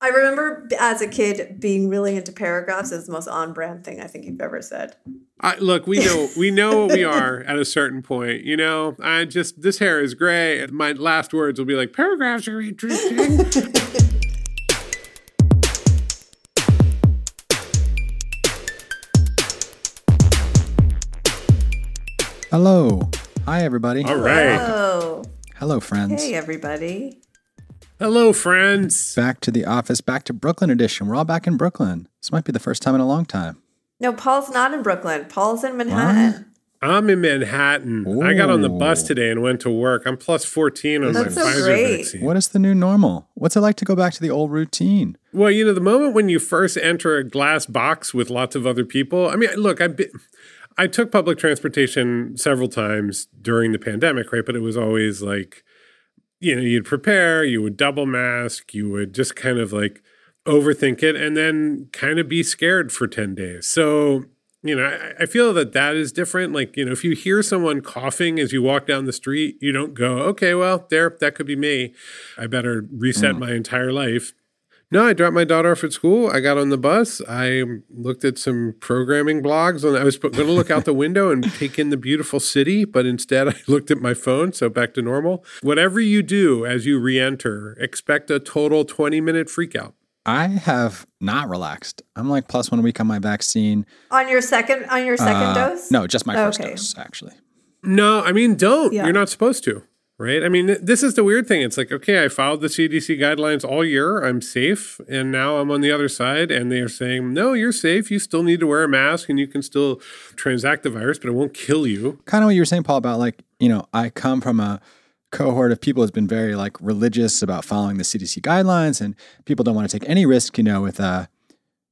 I remember as a kid being really into paragraphs as the most on brand thing I think you've ever said. I, look, we know we know what we are at a certain point. You know, I just this hair is gray. And my last words will be like paragraphs are interesting. Hello. Hi, everybody. All right. Oh, Hello, friends. hey everybody. Hello, friends. Back to the office, back to Brooklyn edition. We're all back in Brooklyn. This might be the first time in a long time. No, Paul's not in Brooklyn. Paul's in Manhattan. I'm in Manhattan. I got on the bus today and went to work. I'm plus 14 on That's my so Pfizer great. vaccine. What is the new normal? What's it like to go back to the old routine? Well, you know, the moment when you first enter a glass box with lots of other people. I mean, look, I I took public transportation several times during the pandemic, right? But it was always like, you know, you'd prepare, you would double mask, you would just kind of like overthink it, and then kind of be scared for ten days. So. You know, I, I feel that that is different. Like, you know, if you hear someone coughing as you walk down the street, you don't go, okay, well, there, that could be me. I better reset mm. my entire life. No, I dropped my daughter off at school. I got on the bus. I looked at some programming blogs, and I was going to look out the window and take in the beautiful city, but instead I looked at my phone. So back to normal. Whatever you do as you re-enter, expect a total twenty-minute freakout. I have not relaxed. I'm like plus one week on my vaccine. On your second on your second Uh, dose? No, just my first Okay. dose, actually. No, I mean, don't. Yeah. You're not supposed to, right? I mean, this is the weird thing. It's like, okay, I followed the CDC guidelines all year. I'm safe. And now I'm on the other side. And they're saying, no, you're safe. You still need to wear a mask and you can still transact the virus, but it won't kill you. Kind of what you were saying, Paul, about like, you know, I come from a cohort of people who's been very like religious about following the CDC guidelines and people don't want to take any risk, you know, with uh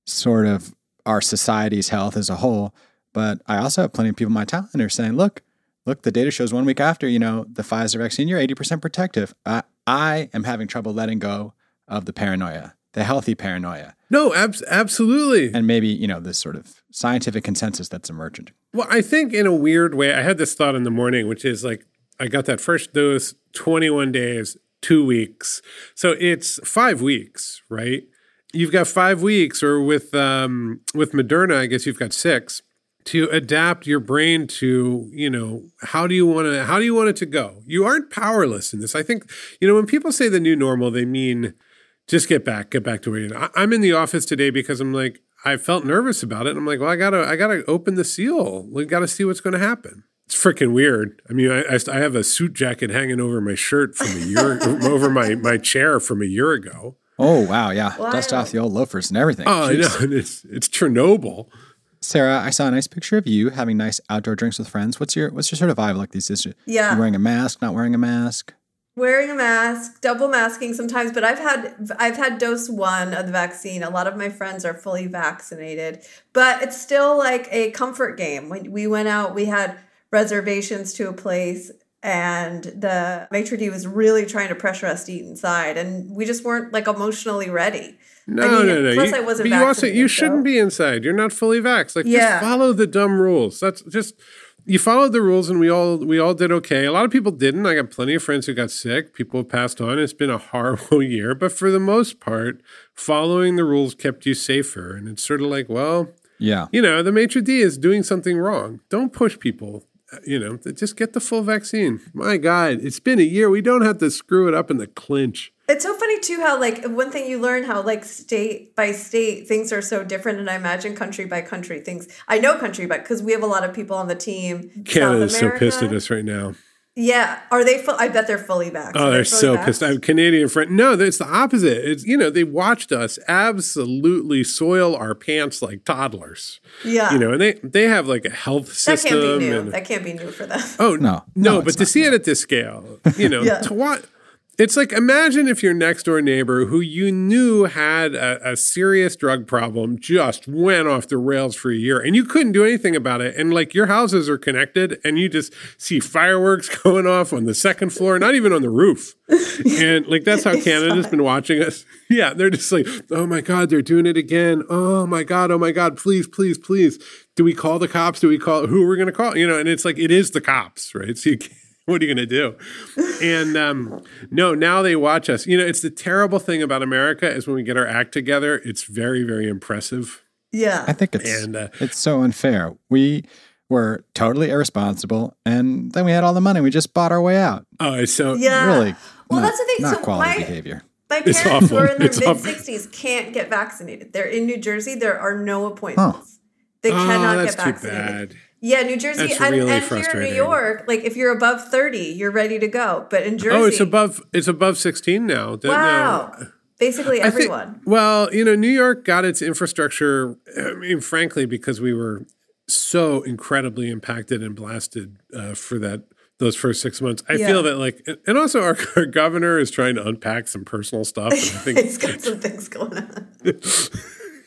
sort of our society's health as a whole. But I also have plenty of people in my town that are saying, look, look, the data shows one week after, you know, the Pfizer vaccine, you're 80% protective. I, I am having trouble letting go of the paranoia, the healthy paranoia, No, abs- absolutely. and maybe, you know, this sort of scientific consensus that's emergent. Well, I think in a weird way, I had this thought in the morning, which is like, I got that first dose 21 days, two weeks. So it's five weeks, right? You've got five weeks, or with um, with Moderna, I guess you've got six to adapt your brain to you know how do you want to how do you want it to go? You aren't powerless in this. I think you know when people say the new normal they mean just get back get back to where you're I- i'm in the office today because i'm like i felt nervous about it. I'm like well i gotta i gotta open the seal. We gotta see what's gonna happen. It's freaking weird. I mean I, I, I have a suit jacket hanging over my shirt from a year over my my chair from a year ago. Oh, wow. Yeah. Wow. Dust off the old loafers and everything. oh i know. And it's it's chernobyl Sarah, I saw a nice picture of you having nice outdoor drinks with friends. What's your what's your sort of vibe like these days? You Yeah. wearing a mask, not wearing a mask? Wearing a mask, double masking sometimes, but I've had I've had dose 1 of the vaccine. A lot of my friends are fully vaccinated, but it's still like a comfort game. When we went out, we had reservations to a place and the maitre d was really trying to pressure us to eat inside and we just weren't like emotionally ready. No, I mean, no, no. plus you, I wasn't but you also you shouldn't be inside. You're not fully vaxxed. Like Yeah. just follow the dumb rules. That's just you followed the rules and we all we all did okay. A lot of people didn't. I got plenty of friends who got sick. People passed on. It's been a horrible year, but for the most part, following the rules kept you safer. And it's sort of like, well, Yeah. you know, the maitre d is doing something wrong. Don't push people. Uh, You know, just get the full vaccine. My God, it's been a year. We don't have to screw it up in the clinch. It's so funny too how like one thing you learn how like state by state things are so different, and I imagine country by country things. I know country, but because we have a lot of people on the team. Canada's so pissed at us right now. Yeah, are they? Full, I bet they're fully vaxxed. Oh, Are they they're so vaxxed? pissed. I'm Canadian friend. No, it's the opposite. It's you know they watched us absolutely soil our pants like toddlers. Yeah, You know, and they they have like a health system. that can't be new. and- That can't be new for them. oh No. no, No, but to not. see it at this scale, you know, Yeah. to what. It's like imagine if your next door neighbor who you knew had a, a serious drug problem just went off the rails for a year and you couldn't do anything about it. And like your houses are connected and you just see fireworks going off on the second floor, not even on the roof. And like that's how Canada's been watching us. Yeah, they're just like, oh my God, they're doing it again. Oh my God, oh my God, please, please, please. Do we call the cops? Do we call who are we going to call? You know, and it's like, it is the cops, right? So you can't what are you going to do? And um, no, now they watch us. You know, it's the terrible thing about America is when we get our act together, it's very, very impressive. Yeah. I think it's And, uh, it's so unfair. We were totally irresponsible, and then we had all the money. We just bought our way out. Oh, it's so Yeah. Really, Well, not, that's the thing. Not So quality my- behavior. My It's parents awful. were in their It's mid awful. sixties, can't get vaccinated. They're in New Jersey. There are no appointments. They oh, cannot that's get too vaccinated. Yeah, New Jersey That's and, really and here in New. York, like if you're above thirty, you're ready to go. But in Jersey, Oh, it's above it's above 16 now. Wow, basically I think- everyone. well, you know, New York got its infrastructure. I mean, frankly, because we were so incredibly impacted and blasted uh, for that those first six months. I Yeah. feel that like, and also our, our governor is trying to unpack some personal stuff. And I think He's got some things going on.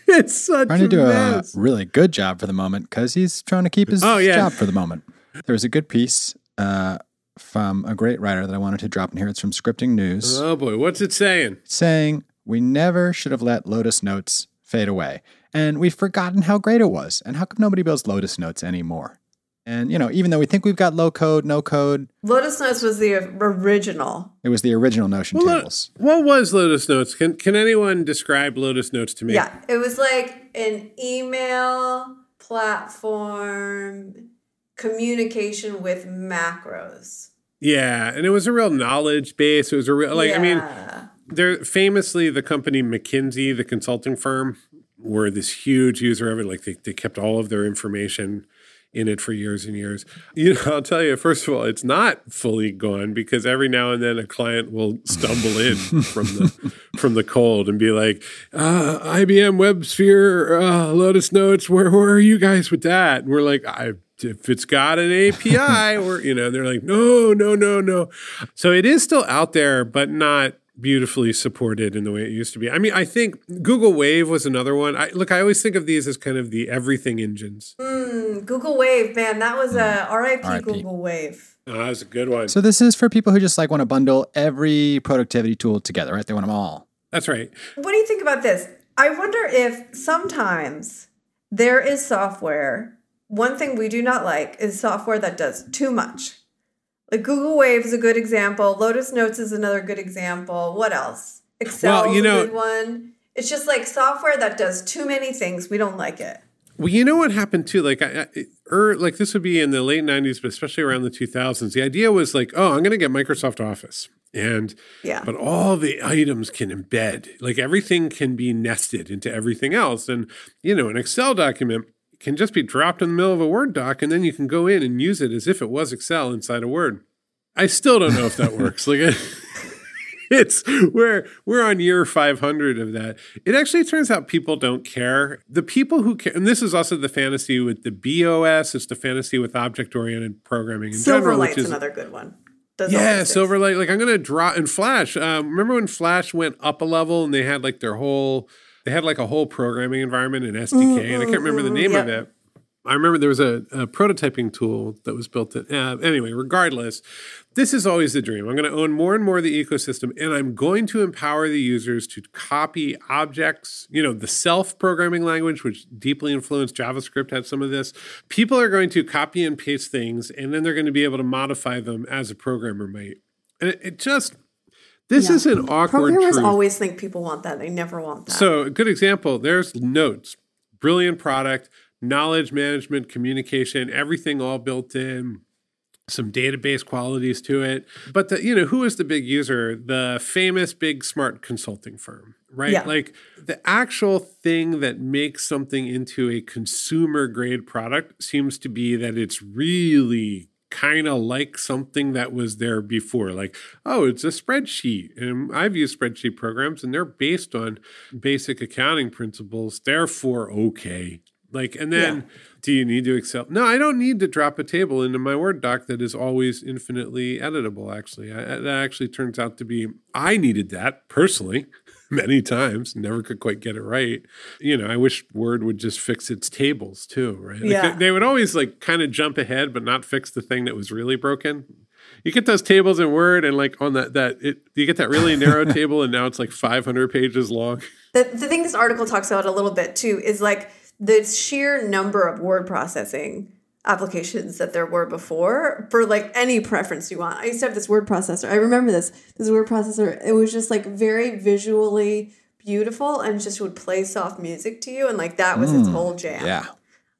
it's such Trying to a do a really good job for the moment because he's trying to keep his Oh, yeah. job for the moment. There was a good piece uh, from a great writer that I wanted to drop in here. It's from Scripting News. Oh boy, what's it saying? saying we never should have let Lotus Notes fade away. And we've forgotten how great it was. And how come nobody builds Lotus Notes anymore? And, you know, even though we think we've got low code, no code, Lotus Notes was the original. it was the original Notion Well, tables. what was Lotus Notes? Can can anyone describe Lotus Notes to me? Yeah, it was like an email platform communication with macros. Yeah, and it was a real knowledge base. It was a real like I mean, Yeah. they're famously the company McKinsey, the consulting firm, were this huge user of it. Like they, they kept all of their information in it for years and years. You know, I'll tell you, first of all, it's not fully gone because every now and then a client will stumble in from the from the cold and be like, uh, IBM WebSphere, uh, Lotus Notes, where where are you guys with that? And we're like, I if it's got an API or you know, they're like, no, no, no, no. So it is still out there, but not beautifully supported in the way it used to be. I mean, I think Google Wave was another one. I look, I always think of these as kind of the everything engines. Mm, Google Wave, man, that was a RIP, RIP. Google Wave. Oh, that was a good one. So this is for people who just like want to bundle every productivity tool together, right? They want them all. That's right. What do you think about this? I wonder if sometimes there is software. One thing we do not like is software that does too much. Like Google Wave is a good example. Lotus Notes is another good example. What else? Excel Well, is you know- a good one. It's just like software that does too many things. We don't like it. Well, you know what happened too? Like, I, I, er, like this would be in the late '90s, but especially around the 2000s. The idea was like, oh, I'm going to get Microsoft Office, and Yeah. but all the items can embed. Like everything can be nested into everything else, and you know, an Excel document can just be dropped in the middle of a Word doc, and then you can go in and use it as if it was Excel inside a Word. I still don't know if that works. Like. it's we're we're on year 500 of that. It actually turns out people don't care. The people who care and this is also the fantasy with the bos it's the fantasy with object oriented programming in general which is another good one. Does yeah silverlight like i'm gonna draw in flash um, remember when flash went up a level and they had like their whole they had like a whole programming environment in sdk and i can't remember the name of it I remember there was a, a prototyping tool that was built. In, uh, anyway, regardless, this is always the dream. I'm going to own more and more of the ecosystem, and I'm going to empower the users to copy objects. You know, the self programming language, which deeply influenced JavaScript, had some of this. People are going to copy and paste things, and then they're going to be able to modify them as a programmer might. And it, it just, this Yeah. is an awkward Programmers truth. always think people want that. They never want that. So, a good example there's Notes, brilliant product, knowledge management, communication, everything all built in. Some database qualities to it, but the you know who is the big user? The famous big smart consulting firm, right? Yeah. Like the actual thing that makes something into a consumer grade product seems to be that it's really kind of like something that was there before. Like, oh, it's a spreadsheet. And I've used spreadsheet programs and they're based on basic accounting principles. Therefore, okay. Like, and then do you need to Excel? No, I don't need to drop a table into my Word doc that is always infinitely editable, actually. I, that actually turns out to be, I needed that personally many times, never could quite get it right. You know, I wish Word would just fix its tables too, right? Like Yeah. they, they would always like kind of jump ahead, but not fix the thing that was really broken. You get those tables in Word, and like on that, that it, you get that really narrow table, and now it's like 500 pages long. The, the thing this article talks about a little bit too is like the sheer number of word processing applications that there were before for like any preference you want. I used to have this word processor. I remember this. This word processor, it was just like very visually beautiful and just would play soft music to you and like that was its hmm. whole jam. Yeah.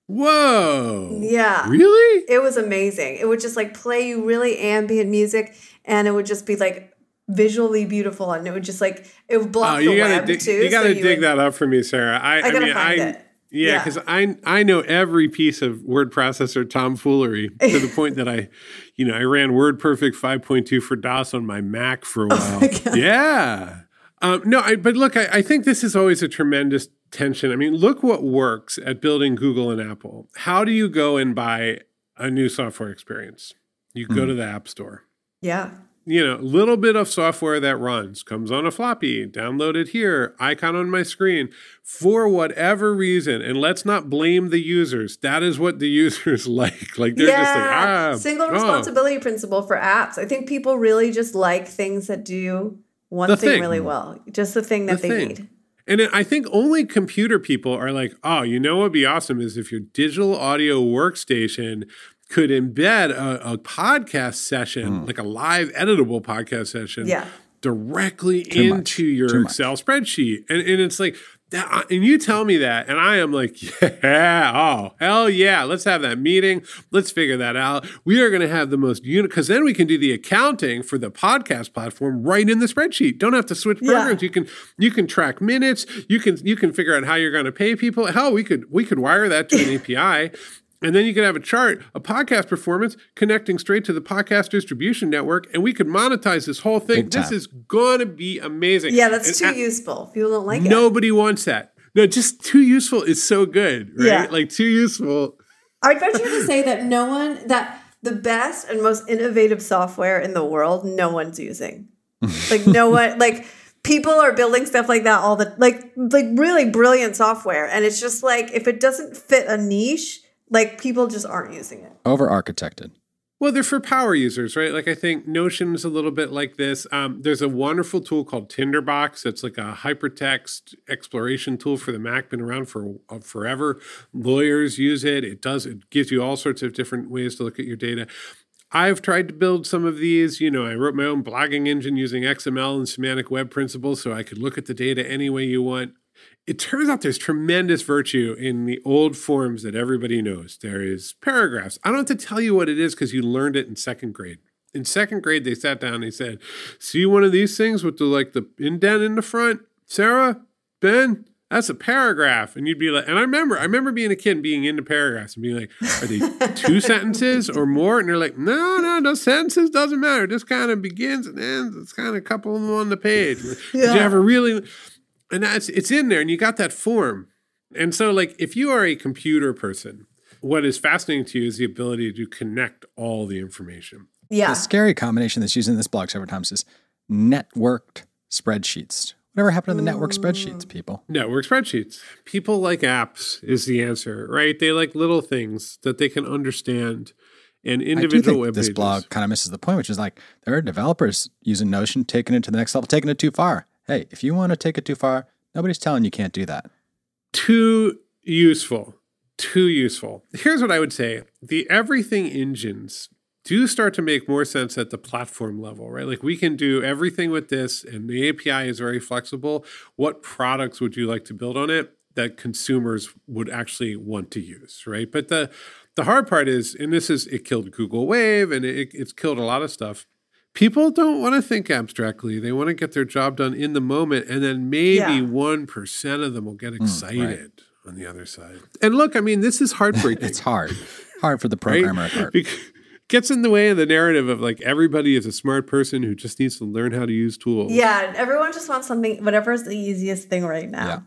Whoa. Yeah. Really? It was amazing. It would just like play you really ambient music and it would just be like visually beautiful and it would just like it would block Oh, the you gotta web dig, too. you gotta so dig would, that up for me, Sarah. I, I gotta mean, find I, it. Yeah, Yeah. because I I know every piece of word processor tomfoolery to the point that I, you know, I ran WordPerfect 5.2 for DOS on my Mac for a while. yeah. Um, no, I, but look, I, I think this is always a tremendous tension. I mean, look what works at building Google and Apple. How do you go and buy a new software experience? You go to the App Store Yeah. You know, little bit of software that runs, comes on a floppy, download it here, icon on my screen, for whatever reason. And let's not blame the users. That is what the users like. Like they're just like, yeah. ah, Single oh. responsibility principle for apps. I think people really just like things that do one thing, thing. really well. Just the thing that The they thing. need. And I think only computer people are like, oh, you know what would be awesome is if your digital audio workstation could embed a, a podcast session, hmm. like a live editable podcast session, Yeah. directly Too much. into your Too much. Excel spreadsheet. And, and it's like, that, and you tell me that, and I am like, yeah, oh, hell yeah, let's have that meeting. Let's figure that out. We are going to have the most unit, because then we can do the accounting for the podcast platform right in the spreadsheet. Don't have to switch Yeah. programs. You can you can track minutes. You can you can figure out how you're going to pay people. Hell, we could we could wire that to an API. And then you could have a chart, a podcast performance connecting straight to the podcast distribution network, and we could monetize this whole thing. This is gonna be amazing. Yeah, that's And too a- useful. People don't like it. Nobody wants that. No, just too useful is so good, right? Yeah. Like too useful. I'd venture to say that no one that the best and most innovative software in the world, no one's using. Like no one like people are building stuff like that all the like like really brilliant software. And it's just like if it doesn't fit a niche, like people just aren't using it. Over architected. Well, they're for power users, right? Like I think Notion's a little bit like this. Um, there's a wonderful tool called Tinderbox. It's like a hypertext exploration tool for the Mac. Been around for uh, forever. Lawyers use it. It does. It gives you all sorts of different ways to look at your data. I've tried to build some of these. You know, I wrote my own blogging engine using XML and semantic web principles so I could look at the data any way you want. It turns out there's tremendous virtue in the old forms that everybody knows. There is paragraphs. I don't have to tell you what it is because you learned it in second grade. In second grade, they sat down and they said, See one of these things with the like the indent in the front? Sarah, Ben, that's a paragraph. And you'd be like, and I remember, I remember being a kid and being into paragraphs and being like, are they two sentences or more? And they're like, no, no, those sentences doesn't matter. It just kind of begins and ends. It's kind of a couple of them on the page. Did you ever really? And that's it's in there, and you got that form. And so, like, if you are a computer person, what is fascinating to you is the ability to connect all the information. Yeah. The scary combination that's used in this blog several times is networked spreadsheets. Whatever happened to the network spreadsheets, people? Network spreadsheets. People like apps is the answer, right? They like little things that they can understand and I do individual think web this pages. blog kind of misses the point, which is like there are developers using Notion, taking it to the next level, taking it too far. Hey, if you want to take it too far, nobody's telling you can't do that. too useful. Too useful. Here's what I would say the everything engines do start to make more sense at the platform level, right? Like we can do everything with this, and the API is very flexible. What products would you like to build on it that consumers would actually want to use, right? But the the hard part is, and this is it killed Google Wave and it, it's killed a lot of stuff. People don't want to think abstractly. They want to get their job done in the moment, and then maybe Yeah. one of them will get hmm, excited on the other side. And look, I mean, this is heartbreaking. It's hard, hard for the right? programmer at heart. Bec- Gets in the way of the narrative of like everybody is a smart person who just needs to learn how to use tools. Yeah. Everyone just wants something, whatever is the easiest thing right now. Yeah.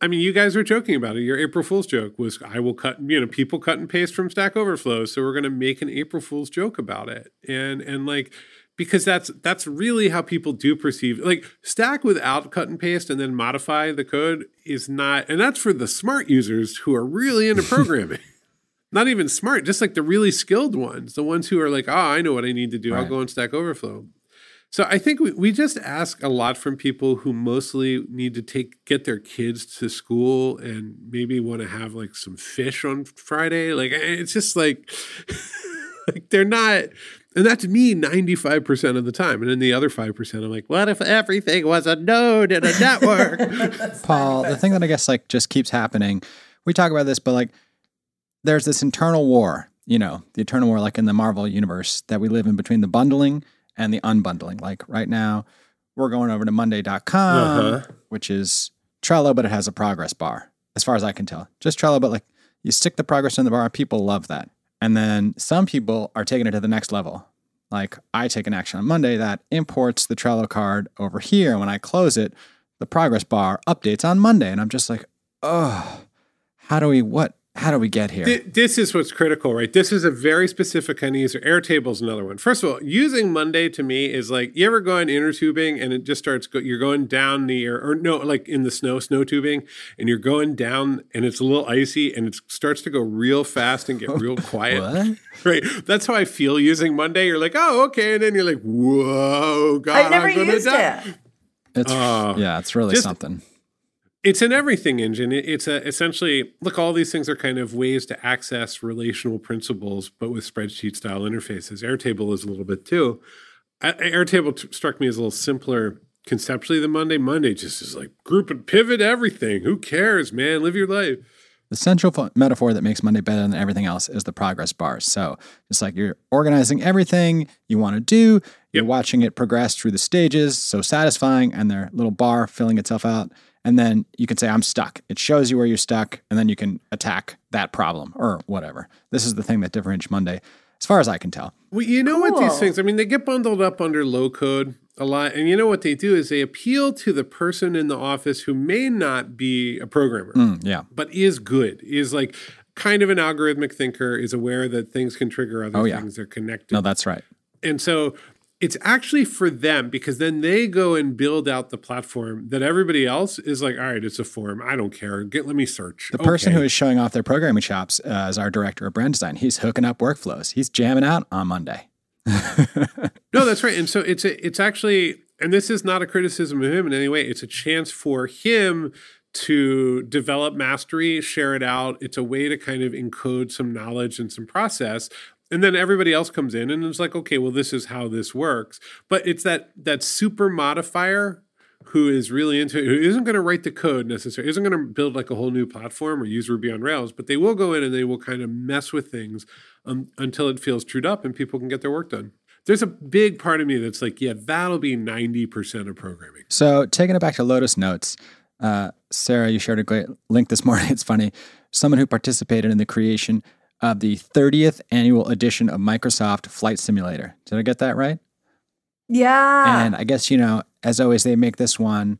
I mean, you guys were joking about it. Your April Fool's joke was, I will cut, you know, people cut and paste from Stack Overflow. So we're going to make an April Fool's joke about it. And, and like, because that's, that's really how people do perceive, like Stack without cut and paste and then modify the code is not, and that's for the smart users who are really into programming. not even smart, just like the really skilled ones, the ones who are like, oh, I know what I need to do. I'll go on Stack Overflow. So I think we, we just ask a lot from people who mostly need to take get their kids to school and maybe want to have like some fish on Friday. Like eh, it's just like like they're not and that's me 95% of the time. And then the other 5%, I'm like, what if everything was a node in a network? Paul, the thing that I guess like just keeps happening, we talk about this, but like there's this internal war, you know, the eternal war, like in the Marvel universe that we live in between the bundling and the unbundling. Like right now, we're going over to Monday.com, Uh-huh. which is Trello, but it has a progress bar, as far as I can tell. Just Trello, but like you stick the progress in the bar, people love that. And then some people are taking it to the next level. Like I take an action on Monday that imports the Trello card over here. And when I close it, the progress bar updates on Monday. And I'm just like, oh, how do we, what, how do we get here? Th- this is what's critical, right? This is a very specific kind of user. Airtable is another one. First of all, using Monday to me is like you ever go on inner tubing and it just starts. Go, you're going down the air, or no, like in the snow, snow tubing, and you're going down and it's a little icy and it starts to go real fast and get real quiet. What? Right. That's how I feel using Monday. You're like, oh, okay, and then you're like, whoa, God, I've never I'm gonna used die. it. It's, Oh. Ah. yeah, it's really Just- something. It's an everything engine. It's a essentially look. All these things are kind of ways to access relational principles, but with spreadsheet style interfaces. Airtable is a little bit too. Airtable t- struck me as a little simpler conceptually than Monday. Monday just is like group and pivot everything. Who cares, man? Live your life. The central metaphor that makes Monday better than everything else is the progress bar. So it's like you're organizing everything you want to do, you're Yep. watching it progress through the stages, so satisfying, and their little bar filling itself out. And then you can say, I'm stuck. It shows you where you're stuck, and then you can attack that problem or whatever. This is the thing that differentiates Monday, as far as I can tell. Well, you know what these things, I mean, they get bundled up under low code a lot. And you know what they do is they appeal to the person in the office who may not be a programmer. Mm, yeah. but is good, is like kind of an algorithmic thinker, is aware that things can trigger other Oh, yeah. things, they're connected. No, that's right. and so it's actually for them because then they go and build out the platform that everybody else is like, all right, it's a form. I don't care. Get let me search. The person who is showing off their programming chops uh, as our director of brand design, he's hooking up workflows. He's jamming out on Monday. No, that's right. And so it's a, it's actually, and this is not a criticism of him in any way. It's a chance for him to develop mastery, share it out. It's a way to kind of encode some knowledge and some process. And then everybody else comes in and it's like, okay, well, this is how this works. But it's that that super modifier who is really into it, who isn't going to write the code necessarily, isn't going to build like a whole new platform or use Ruby on Rails, but they will go in and they will kind of mess with things um, until it feels trued up and people can get their work done. There's a big part of me that's like, yeah, that'll be 90% of programming. So taking it back to Lotus Notes, uh, Sarah, you shared a great link this morning. It's funny. Someone who participated in the creation of the 30th annual edition of Microsoft Flight Simulator. Did I get that right? Yeah. And I guess, you know, as always, they make this one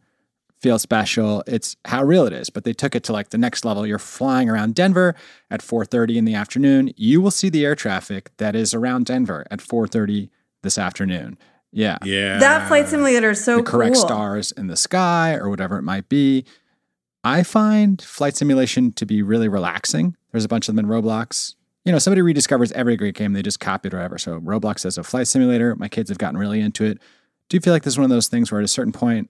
feel special. It's how real it is, but they took it to like the next level. You're flying around Denver at 4:30 in the afternoon. You will see the air traffic that is around Denver at 4:30 this afternoon. Yeah. Yeah. that flight simulator is so the correct cool. stars in the sky or whatever it might be. I find flight simulation to be really relaxing. There's a bunch of them in Roblox. You know, somebody rediscovers every great game, they just copy it or whatever. So Roblox has a flight simulator. My kids have gotten really into it. Do you feel like this is one of those things where at a certain point,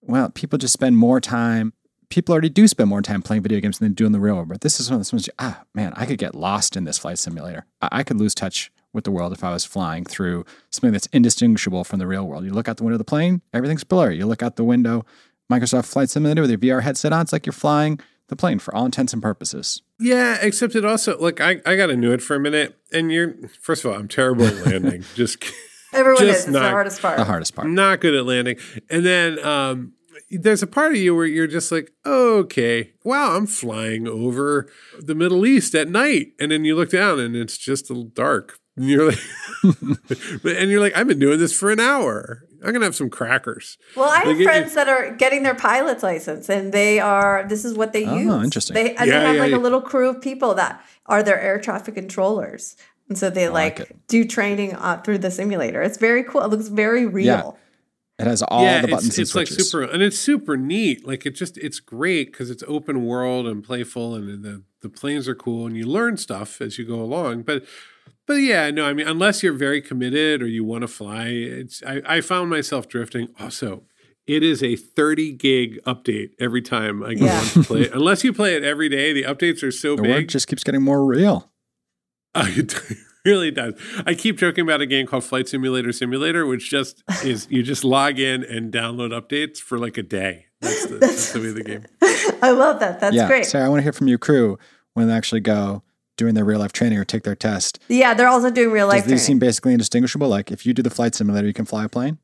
well, people just spend more time. People already do spend more time playing video games than they do in the real world. But this is one of those ones, ah, man, I could get lost in this flight simulator. I, I could lose touch with the world if I was flying through something that's indistinguishable from the real world. You look out the window of the plane, everything's blurry. You look out the window, Microsoft Flight Simulator with your VR headset on, it's like you're flying the plane for all intents and purposes. Yeah, except it also, like, I, I got to know it for a minute. And you're, first of all, I'm terrible at landing. Just Everyone Just is. It's the not- hardest part. The hardest part. not good at landing. And then um, there's a part of you where you're just like, okay, wow, I'm flying over the Middle East at night. And then you look down and it's just a little dark. And you're like, and you're like, I've been doing this for an hour. I'm gonna have some crackers. Well, I have Like, it- friends that are getting their pilot's license, and they are. This is what they Oh, use. interesting. They and Yeah, they have yeah, like yeah. a little crew of people that are their air traffic controllers, and so they like like, do training uh, through the simulator. It's very cool. It looks very real. It has all yeah, the buttons it's, and it's like super, and it's super neat. Like it just, it's great because it's open world and playful, and the the planes are cool, and you learn stuff as you go along. But But yeah, no, I mean, unless you're very committed or you want to fly, it's I, I found myself drifting. Also, it is a 30 gig update every time I go Yeah. on to play it. Unless you play it every day, the updates are so The work big. just keeps getting more real. Uh, it really does. I keep joking about a game called Flight Simulator Simulator, which just is you just log in and download updates for like a day. That's the, that's the way of the game. I love that. That's yeah, great. Sarah, I want to hear from you, crew, when they actually go doing their real life training or take their test. Yeah, they're also doing real Does life these seem basically indistinguishable? Like if you do the flight simulator, you can fly a plane.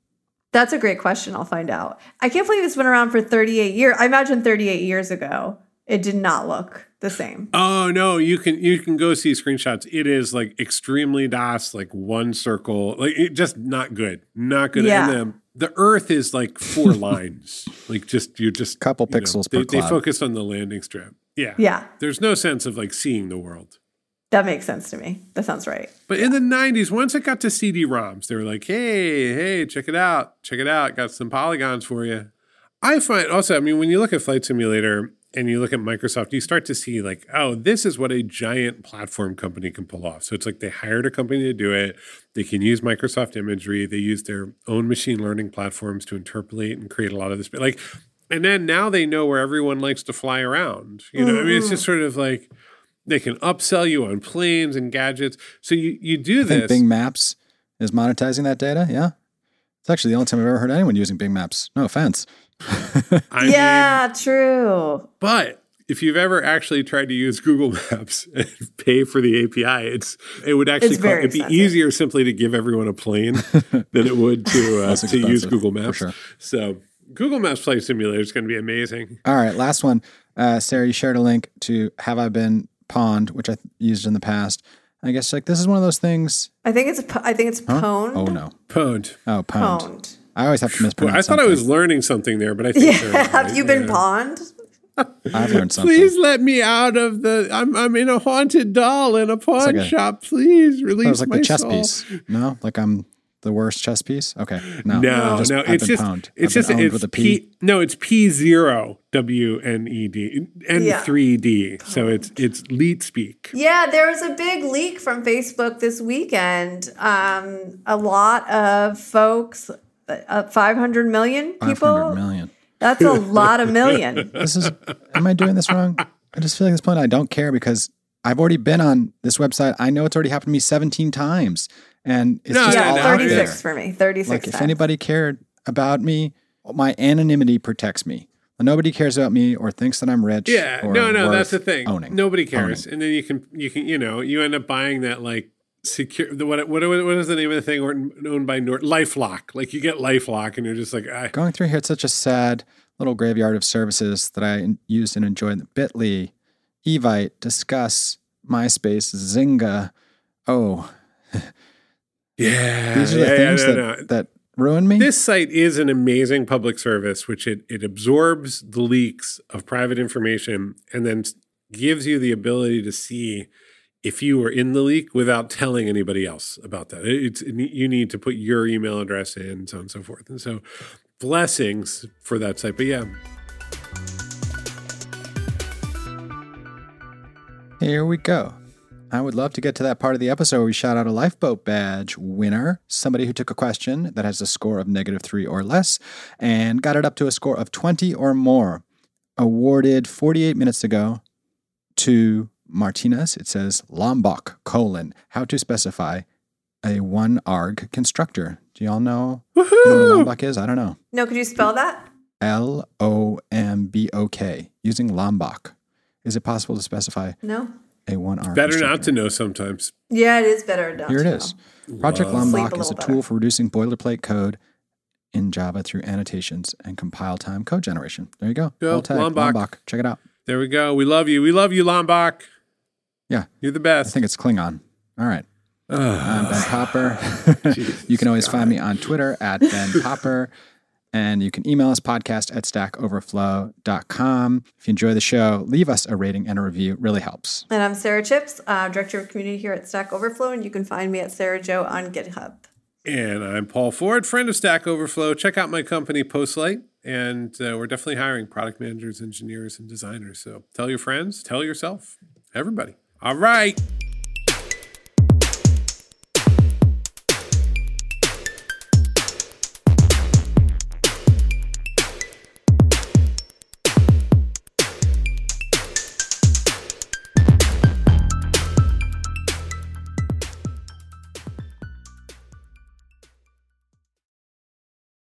That's a great question. I'll find out. I can't believe it's been around for 38 years. I imagine 38 years ago, it did not look the same. Oh no, you can you can go see screenshots. It is like extremely DOS, like one circle, like it just not good, not good. Yeah. And the, the Earth is like four lines, like just you're just a Couple you know, pixels they, per they cloud. focus on the landing strip. Yeah, Yeah, There's no sense of like seeing the world. That makes sense to me. That sounds right. But in the 90s, once it got to CD-ROMs, they were like, hey, hey, check it out. Check it out. Got some polygons for you. I find also, I mean, when you look at Flight Simulator and you look at Microsoft, you start to see like, oh, this is what a giant platform company can pull off. So it's like they hired a company to do it. They can use Microsoft imagery. They use their own machine learning platforms to interpolate and create a lot of this. Like, and then now they know where everyone likes to fly around. You know, I mean, it's mm-hmm. just sort of like they can upsell you on planes and gadgets. So you you do I think this. Bing Maps is monetizing that data. Yeah. It's actually the only time I've ever heard anyone using Bing Maps. No offense. I mean, yeah, true. but if you've ever actually tried to use Google Maps and pay for the API, it's it would actually It's cost, it'd be expensive. easier simply to give everyone a plane than it would to uh, to use Google Maps. sure. So Google Maps Flight Simulator is going to be amazing. All right. Last one. Uh, Sarah, you shared a link to Have I Been Pawned, which I th- used in the past. I guess like this is one of those things. I think it's po- I think it's Huh? pwned. Oh no. Pwned. Oh, pwned. Pwned. I always have to Well, mispronounce. I thought I was learning something there, but I think Yeah, they're have you been Yeah. pawned? I've learned something. Please let me out of the. I'm I'm in a haunted doll in a pawn like a- shop. Please It release was like my the chess soul. piece. No, like I'm the worst chess piece. Okay, no, No, Just- no, I've it's been just pwned. it's I've just it's with a P. P. No, it's P zero W N E D N three D. So it's it's leet speak. Yeah, there was a big leak from Facebook this weekend. Um, a lot of folks, uh, 500 million Five people. hundred million. That's a lot of million. This is. am I doing this wrong? I just feel like at this point I don't care because I've already been on this website. I know it's already happened to me seventeen times, and it's No, just yeah, no, out 36 there. for me. 36 Like if anybody cared about me, my anonymity protects me. Nobody cares about me or thinks that I'm rich. Yeah, no, no, that's the thing. Owning. Nobody cares, and then you can you can you know you end up buying that like secure the what what what is the name of the thing Or- owned by Norton LifeLock? Like you get LifeLock, and you're just like ah, Going through here, it's such a sad little graveyard of services that I used and enjoyed. Bitly, Evite, Disqus, MySpace, Zynga. Oh, yeah, these are the yeah, yeah, things no, that, no. that ruin me. This site is an amazing public service, which it, it absorbs the leaks of private information and then gives you the ability to see if you were in the leak without telling anybody else about that. It's you need to put your email address in, so on and so forth. And so, blessings for that site. But yeah, Here we go. I would love to get to that part of the episode where we shout out a lifeboat badge winner, somebody who took a question that has a score of negative three or less and got it up to a score of 20 or more. Awarded 48 minutes ago to Martinez. It says Lombok colon, how to specify a one arg constructor. Do y'all know, you know what a Lombok is? I don't know. no, could you spell that? L O M B O K, using Lombok. Is it possible to specify No. A one arg better constructor? not to know sometimes. Yeah, it is better. Not Here it to is. know. Project Love. Sleep a Lombok is a little tool for reducing boilerplate code in Java through annotations and compile time code generation. There you go. Go, Alt tag, Lombok. Check it out. There we go. We love you. We love you, Lombok. Yeah. You're the best. I think it's Klingon. All right. I'm. Ben Popper. you can always find me on Twitter at Ben Popper. And you can email us podcast at stackoverflow.com. If you enjoy the show, leave us a rating and a review. It really helps. And I'm Sara Chipps, uh, Director of Community here at Stack Overflow, and you can find me at Sarah Joe on GitHub. And I'm Paul Ford, friend of Stack Overflow. Check out my company, Postlight. And uh, we're definitely hiring product managers, engineers, and designers. So tell your friends, tell yourself, everybody. All right.